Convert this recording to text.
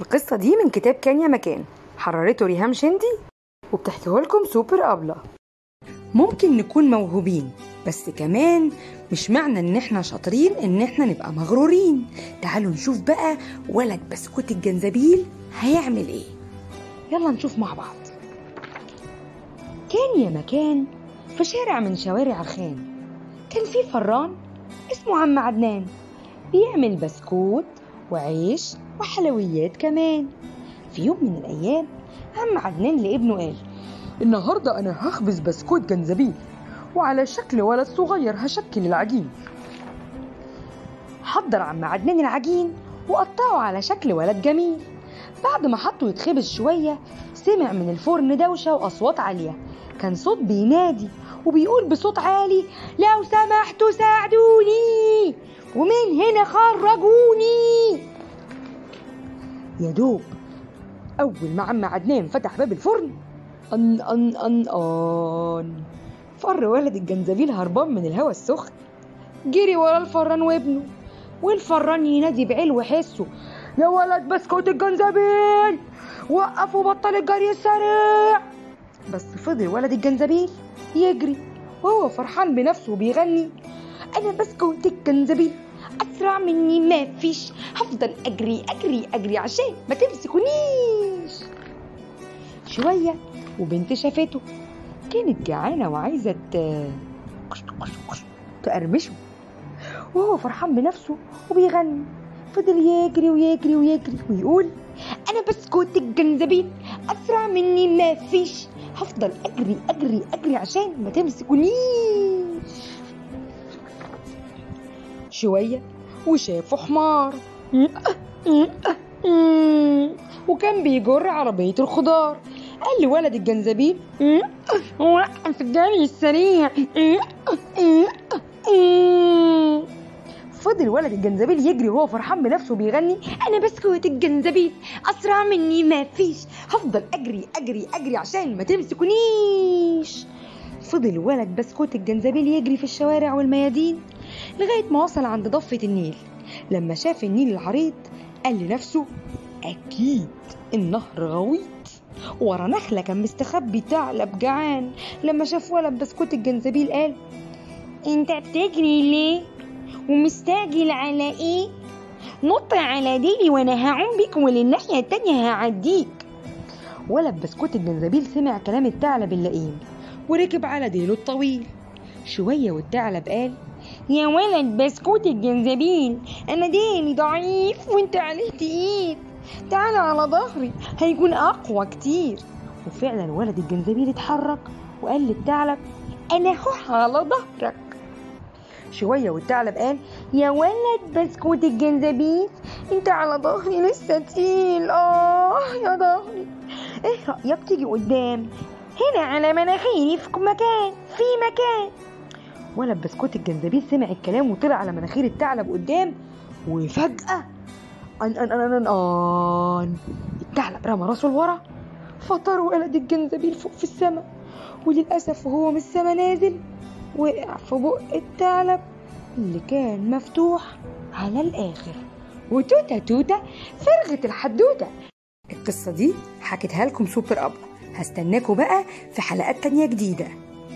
القصة دي من كتاب كان يا مكان. حررته ريهام شندي وبتحكيه لكم سوبر أبلة. ممكن نكون موهوبين بس كمان مش معنى إن إحنا شاطرين إن إحنا نبقى مغرورين. تعالوا نشوف بقى ولد بسكوت الجنزبيل هيعمل إيه. يلا نشوف مع بعض. كان يا مكان في شارع من شوارع الخان. كان في فران اسمه عم عدنان. بيعمل بسكوت وعيش وحلويات كمان. في يوم من الأيام عم عدنان لابنه قال النهاردة أنا هخبز بسكوت جنزبيل وعلى شكل ولد صغير هشكل العجين. حضر عم عدنان العجين وقطعه على شكل ولد جميل. بعد ما حطه يتخبز شوية سمع من الفرن دوشة وأصوات عالية. كان صوت بينادي وبيقول بصوت عالي لو سمحتوا ساعدوني ومن هنا خرجوني. يا دوب أول ما عم عدنان فتح باب الفرن أن أن أن أن. فر ولد الجنزبيل هربان من الهوا السخن. جري ورا الفران وابنه والفران ينادي بعلو حسه يا ولد بسكوت الجنزبيل! وقف وبطل الجري السريع! بس فضل ولد الجنزبيل يجري وهو فرحان بنفسه وبيغني. أنا بسكوت الجنزبيل! أسرع مني ما فيش. هفضل أجري أجري أجري عشان ما تمسكونيش. شوية وبنت شافته كانت جعانة وعايزة تقرمشه. وهو فرحان بنفسه وبيغني. فضل يجري ويجري ويجري ويقول أنا بسكوت الجنزبيل أسرع مني ما فيش. هفضل أجري أجري أجري عشان ما تمسكونيش. شوية وشافه حمار. وكان بيجر عربية الخضار. قال لولد الجنزبيل وقف الجري السريع. فضل ولد الجنزبيل يجري وهو فرحان بنفسه بيغني أنا بسكوت الجنزبيل أسرع مني ما فيش هفضل أجري أجري أجري عشان ما تمسكونيش. فضل ولد بسكوت الجنزبيل يجري في الشوارع والميادين. لغاية ما وصل عند ضفة النيل. لما شاف النيل العريض قال لنفسه أكيد النهر غويط. ورا نخلة كان مستخبي ثعلب جعان. لما شاف ولد بسكوت الجنزبيل قال أنت بتجري ليه؟ ومستعجل على إيه؟ نط على ديلي وأنا هعوم بيك وللناحية التانية هعديك. ولد بسكوت الجنزبيل سمع كلام الثعلب اللئيم وركب على ديله الطويل. شوية والثعلب قال يا ولد بسكوت الجنزبيل أنا ديلي ضعيف وأنت عليه تقيل. تعال على ظهري هيكون أقوى كتير. وفعلا ولد الجنزبيل اتحرك وقال للثعلب أنا هو على ظهرك. شوية والثعلب قال يا ولد بسكوت الجنزبيل أنت على ظهري لسه تقيل. آه يا ظهري. إيه رأيك تيجي قدام؟ هنا على مناخيري في مكان في مكان. ولد بسكوت الجنزبيل سمع الكلام وطلع على مناخير الثعلب قدام وفجأة أن أن أن أن أن الثعلب رمى راسه لورا فطر ولد الجنزبيل فوق في السماء وللأسف وهو من السما نازل وقع في بق الثعلب اللي كان مفتوح على الآخر. وتوتة توتة فرغت الحدوتة. القصة دي حكيتها لكم سوبر أب. هستناكوا بقى في حلقات تانية جديدة.